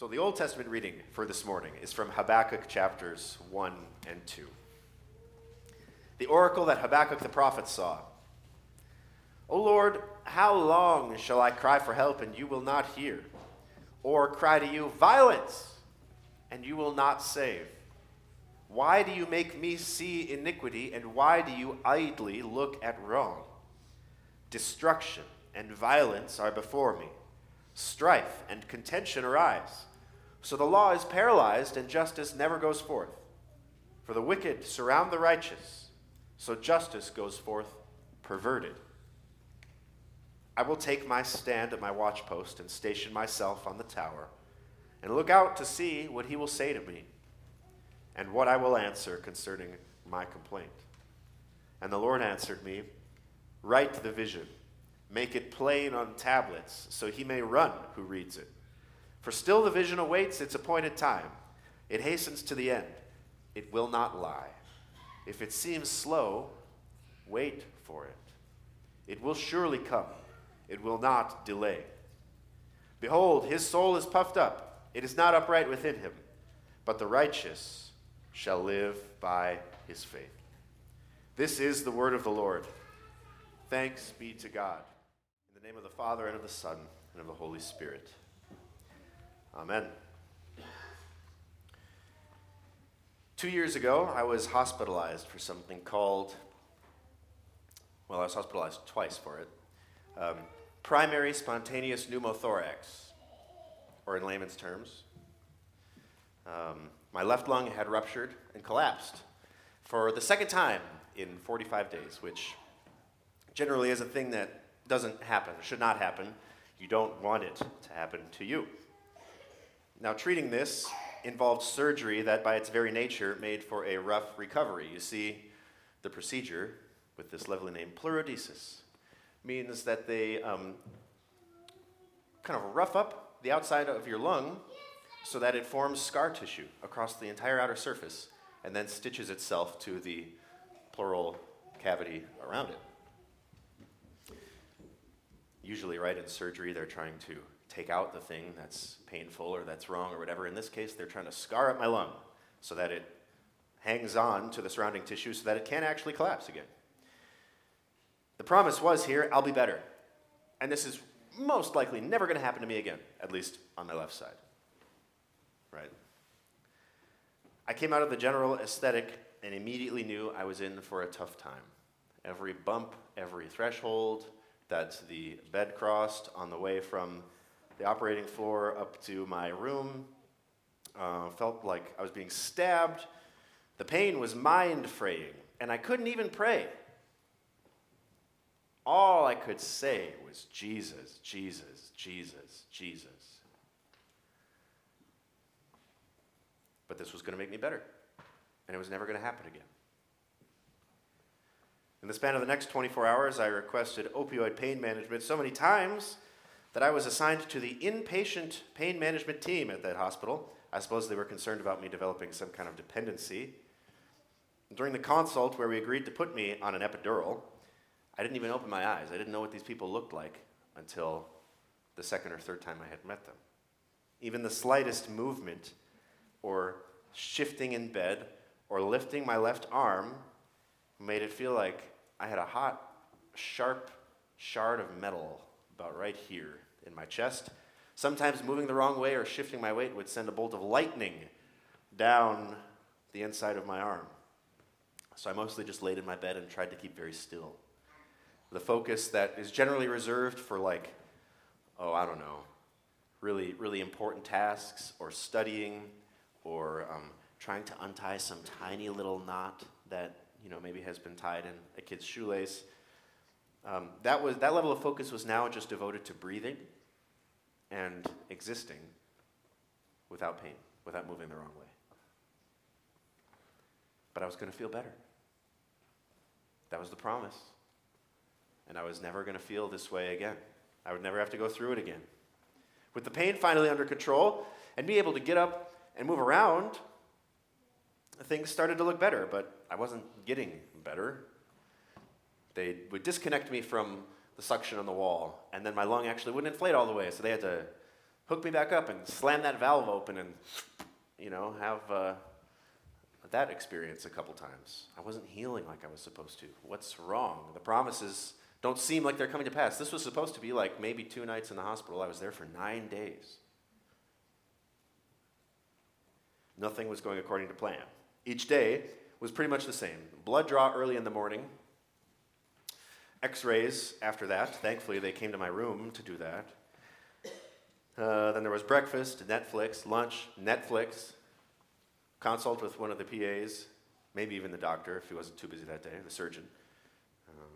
So, the Old Testament reading for this morning is from Habakkuk chapters 1 and 2. The oracle that Habakkuk the prophet saw. O Lord, how long shall I cry for help and you will not hear? Or cry to you, violence, and you will not save? Why do you make me see iniquity, and why do you idly look at wrong? Destruction and violence are before me, strife and contention arise. So the law is paralyzed, and justice never goes forth. For the wicked surround the righteous, so justice goes forth perverted. I will take my stand at my watchpost and station myself on the tower, and look out to see what he will say to me and what I will answer concerning my complaint. And the Lord answered me, Write the vision, make it plain on tablets, so he may run who reads it. For still the vision awaits its appointed time. It hastens to the end. It will not lie. If it seems slow, wait for it. It will surely come. It will not delay. Behold, his soul is puffed up. It is not upright within him. But the righteous shall live by his faith. This is the word of the Lord. Thanks be to God. In the name of the Father, and of the Son, and of the Holy Spirit. Amen. Two years ago, I was hospitalized for something called, well, I was hospitalized twice for it um, primary spontaneous pneumothorax, or in layman's terms. Um, my left lung had ruptured and collapsed for the second time in 45 days, which generally is a thing that doesn't happen, should not happen. You don't want it to happen to you. Now, treating this involved surgery that, by its very nature, made for a rough recovery. You see, the procedure with this lovely name, pleurodesis, means that they um, kind of rough up the outside of your lung so that it forms scar tissue across the entire outer surface and then stitches itself to the pleural cavity around it. Usually, right, in surgery, they're trying to take out the thing that's painful or that's wrong or whatever. In this case, they're trying to scar up my lung so that it hangs on to the surrounding tissue so that it can't actually collapse again. The promise was here I'll be better. And this is most likely never going to happen to me again, at least on my left side right? I came out of the general aesthetic and immediately knew I was in for a tough time. Every bump, every threshold that the bed crossed on the way from the operating floor up to my room uh, felt like I was being stabbed. The pain was mind fraying, and I couldn't even pray. All I could say was Jesus, Jesus, Jesus, Jesus. But this was going to make me better. And it was never going to happen again. In the span of the next 24 hours, I requested opioid pain management so many times that I was assigned to the inpatient pain management team at that hospital. I suppose they were concerned about me developing some kind of dependency. During the consult, where we agreed to put me on an epidural, I didn't even open my eyes. I didn't know what these people looked like until the second or third time I had met them. Even the slightest movement or shifting in bed or lifting my left arm made it feel like I had a hot, sharp shard of metal about right here in my chest. Sometimes moving the wrong way or shifting my weight would send a bolt of lightning down the inside of my arm. So I mostly just laid in my bed and tried to keep very still. The focus that is generally reserved for, like, oh, I don't know, really, really important tasks or studying or um, trying to untie some tiny little knot that you know maybe has been tied in a kid's shoelace. Um, that was that level of focus was now just devoted to breathing and existing without pain, without moving the wrong way. But I was going to feel better. That was the promise. And I was never going to feel this way again. I would never have to go through it again. With the pain finally under control and be able to get up and move around, things started to look better, but I wasn't getting better. They would disconnect me from the suction on the wall, and then my lung actually wouldn't inflate all the way, so they had to hook me back up and slam that valve open and, you know, have uh, that experience a couple times. I wasn't healing like I was supposed to. What's wrong? The promises don't seem like they're coming to pass. This was supposed to be like maybe two nights in the hospital. I was there for nine days. Nothing was going according to plan. Each day was pretty much the same blood draw early in the morning, x rays after that. Thankfully, they came to my room to do that. Uh, then there was breakfast, Netflix, lunch, Netflix, consult with one of the PAs, maybe even the doctor if he wasn't too busy that day, the surgeon. Um,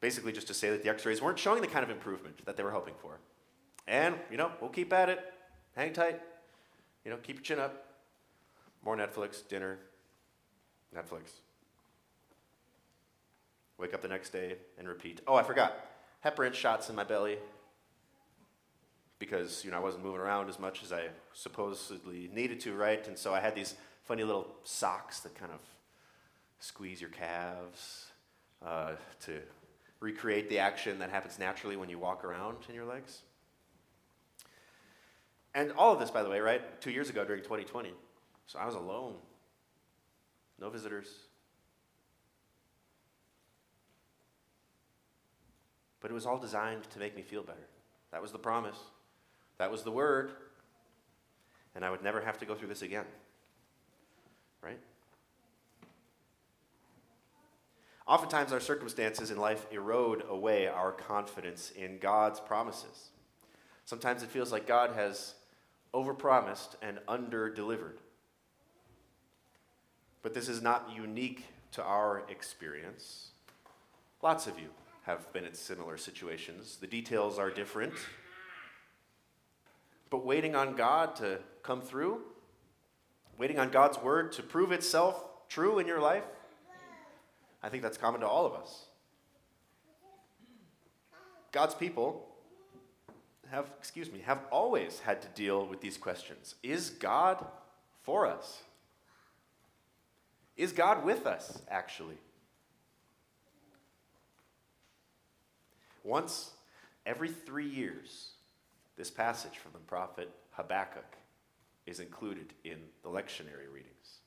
basically, just to say that the x rays weren't showing the kind of improvement that they were hoping for. And, you know, we'll keep at it. Hang tight. You know, keep your chin up. More Netflix, dinner, Netflix. Wake up the next day and repeat. Oh, I forgot. Heparin shots in my belly because you know I wasn't moving around as much as I supposedly needed to, right? And so I had these funny little socks that kind of squeeze your calves uh, to recreate the action that happens naturally when you walk around in your legs. And all of this, by the way, right? Two years ago during 2020. So I was alone, no visitors. But it was all designed to make me feel better. That was the promise. That was the word. And I would never have to go through this again. Right? Oftentimes, our circumstances in life erode away our confidence in God's promises. Sometimes it feels like God has overpromised and underdelivered. But this is not unique to our experience. Lots of you have been in similar situations. The details are different, but waiting on God to come through, waiting on God's word to prove itself true in your life, I think that's common to all of us. God's people have, excuse me, have always had to deal with these questions. Is God for us? Is God with us, actually? Once every three years, this passage from the prophet Habakkuk is included in the lectionary readings.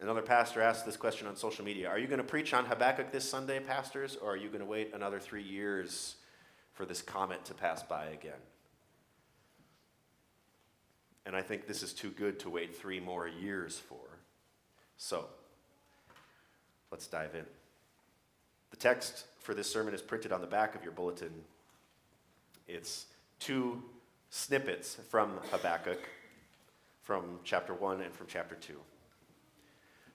Another pastor asked this question on social media Are you going to preach on Habakkuk this Sunday, pastors, or are you going to wait another three years for this comet to pass by again? And I think this is too good to wait three more years for. So, let's dive in. The text for this sermon is printed on the back of your bulletin. It's two snippets from Habakkuk, from chapter 1 and from chapter 2.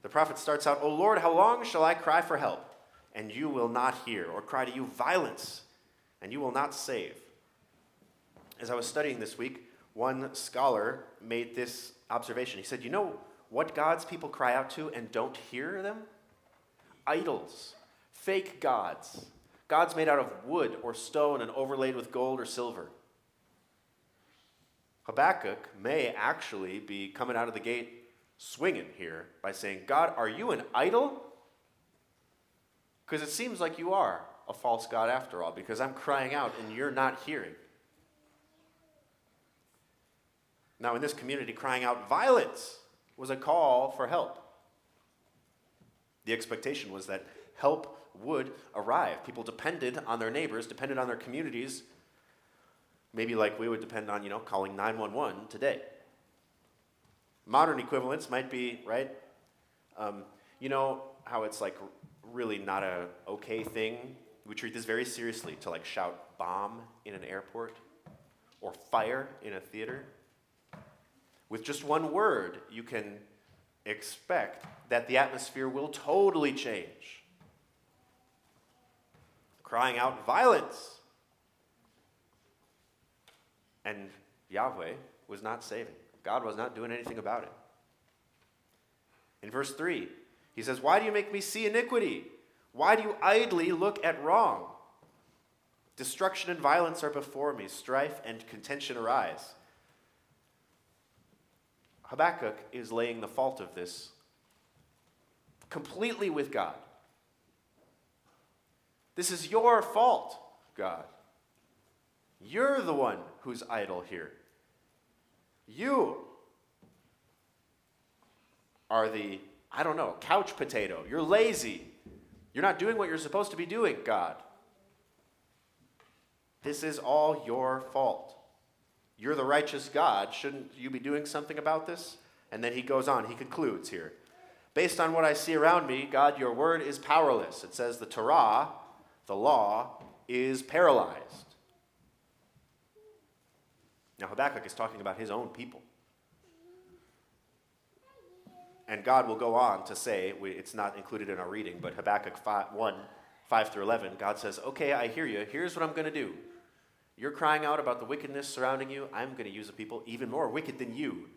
The prophet starts out, O Lord, how long shall I cry for help, and you will not hear, or cry to you violence, and you will not save? As I was studying this week, one scholar made this observation. He said, You know what God's people cry out to and don't hear them? Idols, fake gods, gods made out of wood or stone and overlaid with gold or silver. Habakkuk may actually be coming out of the gate swinging here by saying, God, are you an idol? Because it seems like you are a false God after all, because I'm crying out and you're not hearing. Now, in this community, crying out violence was a call for help. The expectation was that help would arrive. People depended on their neighbors, depended on their communities, maybe like we would depend on, you know, calling 911 today. Modern equivalents might be, right? Um, you know how it's like really not a okay thing? We treat this very seriously to like shout bomb in an airport or fire in a theater. With just one word, you can expect that the atmosphere will totally change. Crying out violence. And Yahweh was not saving. God was not doing anything about it. In verse 3, he says, Why do you make me see iniquity? Why do you idly look at wrong? Destruction and violence are before me, strife and contention arise. Habakkuk is laying the fault of this completely with God. This is your fault, God. You're the one who's idle here. You are the, I don't know, couch potato. You're lazy. You're not doing what you're supposed to be doing, God. This is all your fault. You're the righteous God. Shouldn't you be doing something about this? And then he goes on, he concludes here. Based on what I see around me, God, your word is powerless. It says the Torah, the law, is paralyzed. Now, Habakkuk is talking about his own people. And God will go on to say, it's not included in our reading, but Habakkuk 5, 1, 5 through 11, God says, Okay, I hear you. Here's what I'm going to do. You're crying out about the wickedness surrounding you. I'm going to use a people even more wicked than you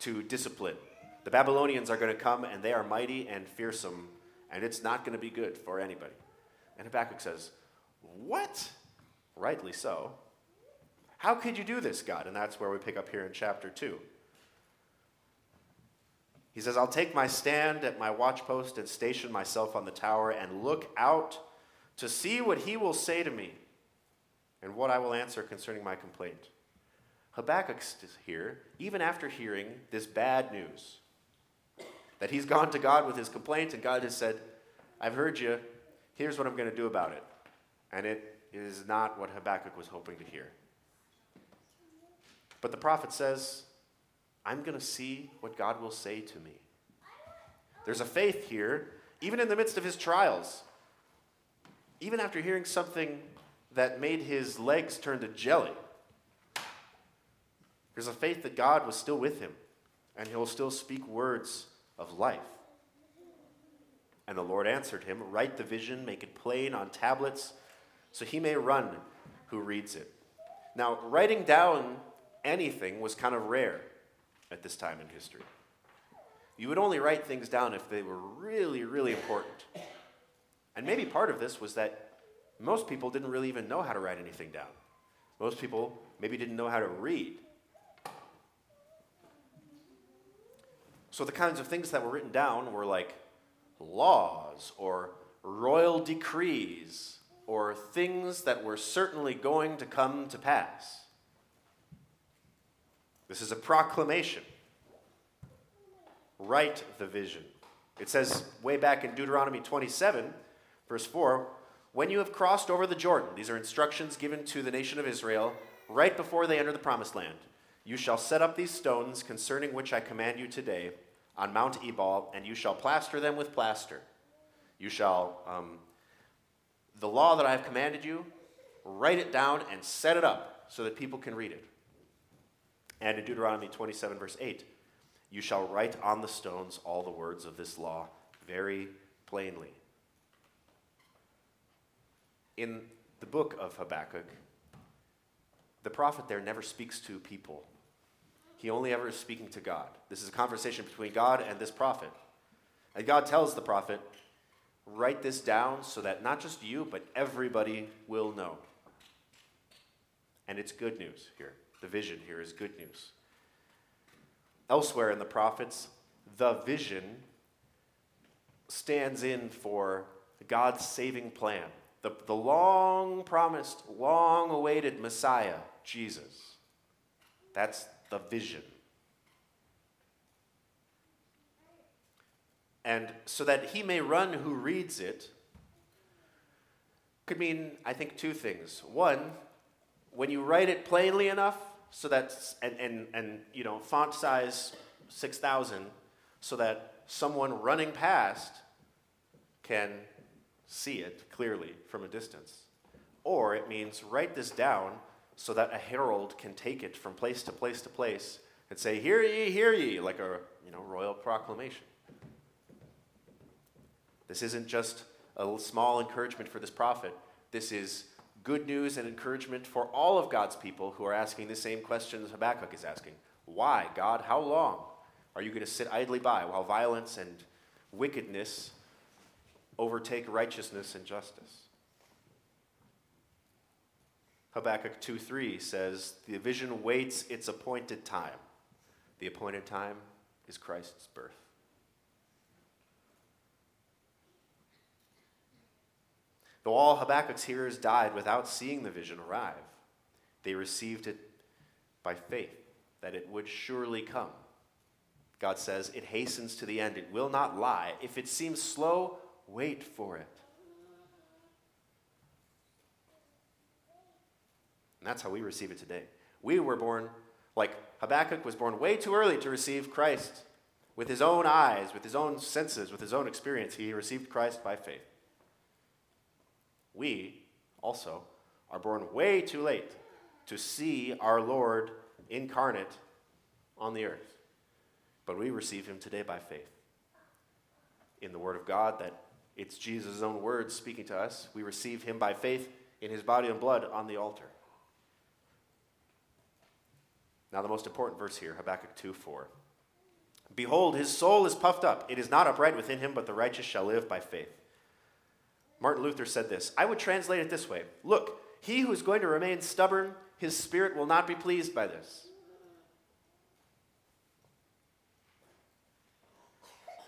to discipline. The Babylonians are going to come, and they are mighty and fearsome, and it's not going to be good for anybody. And Habakkuk says, What? Rightly so. How could you do this, God? And that's where we pick up here in chapter 2. He says, I'll take my stand at my watchpost and station myself on the tower and look out to see what he will say to me and what I will answer concerning my complaint. Habakkuk is here, even after hearing this bad news that he's gone to God with his complaint, and God has said, I've heard you. Here's what I'm going to do about it. And it is not what Habakkuk was hoping to hear. But the prophet says, I'm going to see what God will say to me. There's a faith here, even in the midst of his trials. Even after hearing something that made his legs turn to jelly, there's a faith that God was still with him and he'll still speak words of life. And the Lord answered him, Write the vision, make it plain on tablets, so he may run who reads it. Now, writing down anything was kind of rare at this time in history. You would only write things down if they were really, really important. And maybe part of this was that most people didn't really even know how to write anything down. Most people maybe didn't know how to read. So the kinds of things that were written down were like laws or royal decrees or things that were certainly going to come to pass. This is a proclamation. Write the vision. It says way back in Deuteronomy 27, verse 4 When you have crossed over the Jordan, these are instructions given to the nation of Israel right before they enter the promised land. You shall set up these stones concerning which I command you today on Mount Ebal, and you shall plaster them with plaster. You shall, um, the law that I have commanded you, write it down and set it up so that people can read it. And in Deuteronomy 27, verse 8, you shall write on the stones all the words of this law very plainly. In the book of Habakkuk, the prophet there never speaks to people. He only ever is speaking to God. This is a conversation between God and this prophet. And God tells the prophet, write this down so that not just you, but everybody will know. And it's good news here. The vision here is good news. Elsewhere in the prophets, the vision stands in for God's saving plan, the, the long promised, long awaited Messiah, Jesus. That's the vision. And so that he may run who reads it could mean, I think, two things. One, when you write it plainly enough, so that's and, and, and you know font size 6000 so that someone running past can see it clearly from a distance or it means write this down so that a herald can take it from place to place to place and say hear ye hear ye like a you know royal proclamation this isn't just a small encouragement for this prophet this is good news and encouragement for all of God's people who are asking the same questions Habakkuk is asking. Why, God? How long are you going to sit idly by while violence and wickedness overtake righteousness and justice? Habakkuk 2 3 says, The vision waits its appointed time. The appointed time is Christ's birth. Though all Habakkuk's hearers died without seeing the vision arrive, they received it by faith that it would surely come. God says, It hastens to the end, it will not lie. If it seems slow, wait for it. And that's how we receive it today. We were born, like Habakkuk was born way too early to receive Christ. With his own eyes, with his own senses, with his own experience, he received Christ by faith. We also are born way too late to see our Lord incarnate on the earth. But we receive him today by faith. In the Word of God, that it's Jesus' own words speaking to us, we receive him by faith in his body and blood on the altar. Now, the most important verse here, Habakkuk 2 4. Behold, his soul is puffed up. It is not upright within him, but the righteous shall live by faith. Martin Luther said this. I would translate it this way Look, he who is going to remain stubborn, his spirit will not be pleased by this.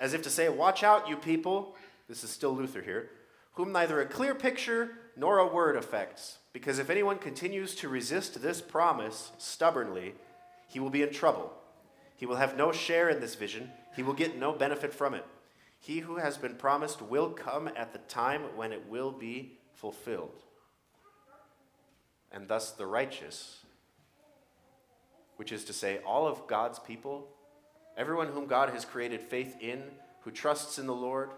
As if to say, Watch out, you people. This is still Luther here, whom neither a clear picture nor a word affects. Because if anyone continues to resist this promise stubbornly, he will be in trouble. He will have no share in this vision, he will get no benefit from it. He who has been promised will come at the time when it will be fulfilled. And thus the righteous, which is to say, all of God's people, everyone whom God has created faith in, who trusts in the Lord,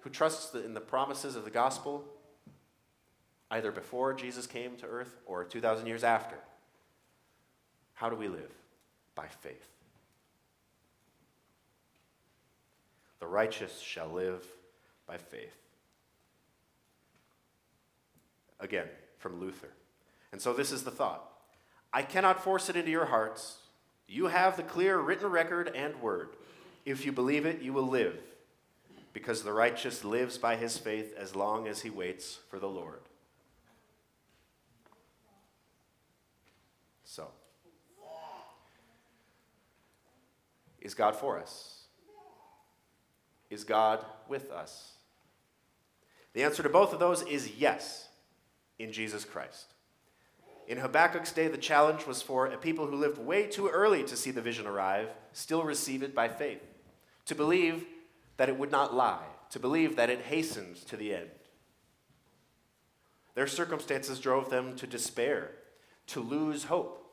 who trusts in the promises of the gospel, either before Jesus came to earth or 2,000 years after. How do we live? By faith. The righteous shall live by faith. Again, from Luther. And so this is the thought I cannot force it into your hearts. You have the clear written record and word. If you believe it, you will live, because the righteous lives by his faith as long as he waits for the Lord. So, is God for us? Is God with us? The answer to both of those is yes, in Jesus Christ. In Habakkuk's day, the challenge was for a people who lived way too early to see the vision arrive, still receive it by faith, to believe that it would not lie, to believe that it hastened to the end. Their circumstances drove them to despair, to lose hope.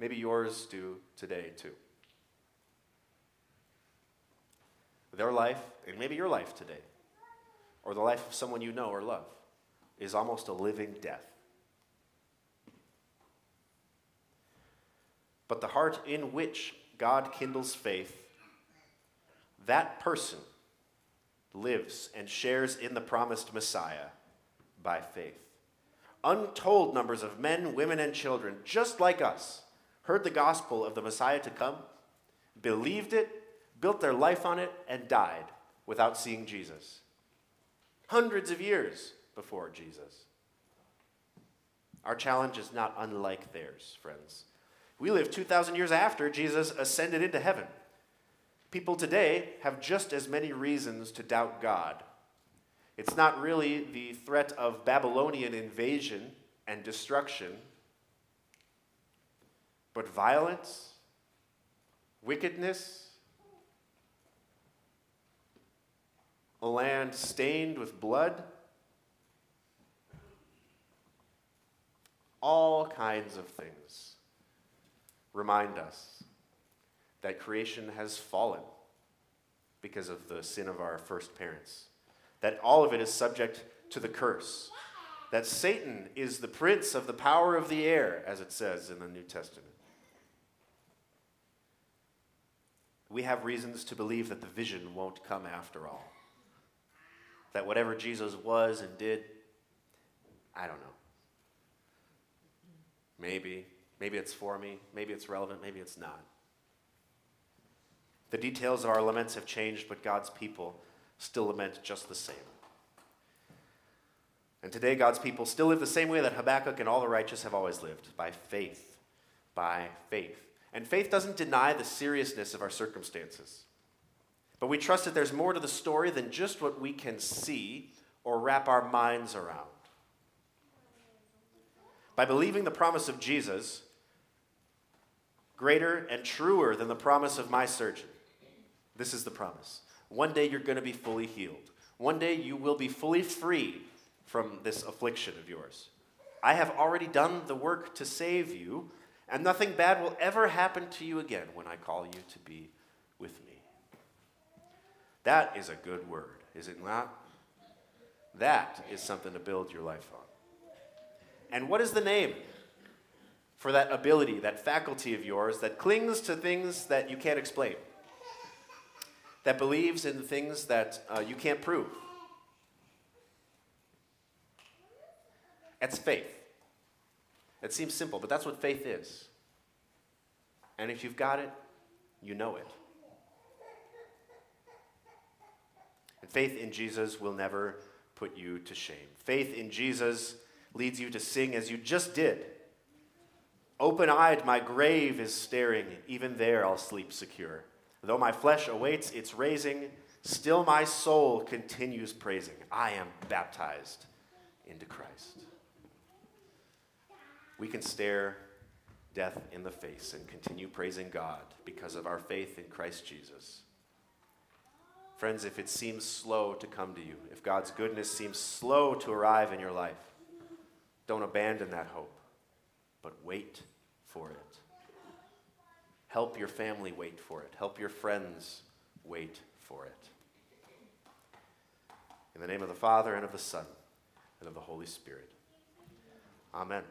Maybe yours do today, too. Their life, and maybe your life today, or the life of someone you know or love, is almost a living death. But the heart in which God kindles faith, that person lives and shares in the promised Messiah by faith. Untold numbers of men, women, and children, just like us, heard the gospel of the Messiah to come, believed it, built their life on it, and died without seeing Jesus. Hundreds of years before Jesus. Our challenge is not unlike theirs, friends. We live 2,000 years after Jesus ascended into heaven. People today have just as many reasons to doubt God. It's not really the threat of Babylonian invasion and destruction, but violence, wickedness, a land stained with blood, all kinds of things remind us that creation has fallen because of the sin of our first parents, that all of it is subject to the curse, that Satan is the prince of the power of the air, as it says in the New Testament. We have reasons to believe that the vision won't come after all. That whatever Jesus was and did, I don't know. Maybe, Maybe it's for me, maybe it's relevant, maybe it's not. The details of our laments have changed, but God's people still lament just the same. And today, God's people still live the same way that Habakkuk and all the righteous have always lived by faith. By faith. And faith doesn't deny the seriousness of our circumstances. But we trust that there's more to the story than just what we can see or wrap our minds around. By believing the promise of Jesus, greater and truer than the promise of my surgeon. This is the promise. One day you're going to be fully healed. One day you will be fully free from this affliction of yours. I have already done the work to save you, and nothing bad will ever happen to you again when I call you to be with me. That is a good word, is it not? That is something to build your life on. And what is the name for that ability, that faculty of yours that clings to things that you can't explain? That believes in things that uh, you can't prove? It's faith. It seems simple, but that's what faith is. And if you've got it, you know it. And faith in Jesus will never put you to shame. Faith in Jesus leads you to sing as you just did. Open eyed, my grave is staring. Even there, I'll sleep secure. Though my flesh awaits its raising, still my soul continues praising. I am baptized into Christ. We can stare death in the face and continue praising God because of our faith in Christ Jesus. Friends, if it seems slow to come to you, if God's goodness seems slow to arrive in your life, don't abandon that hope, but wait for it. Help your family wait for it. Help your friends wait for it. In the name of the Father, and of the Son, and of the Holy Spirit. Amen.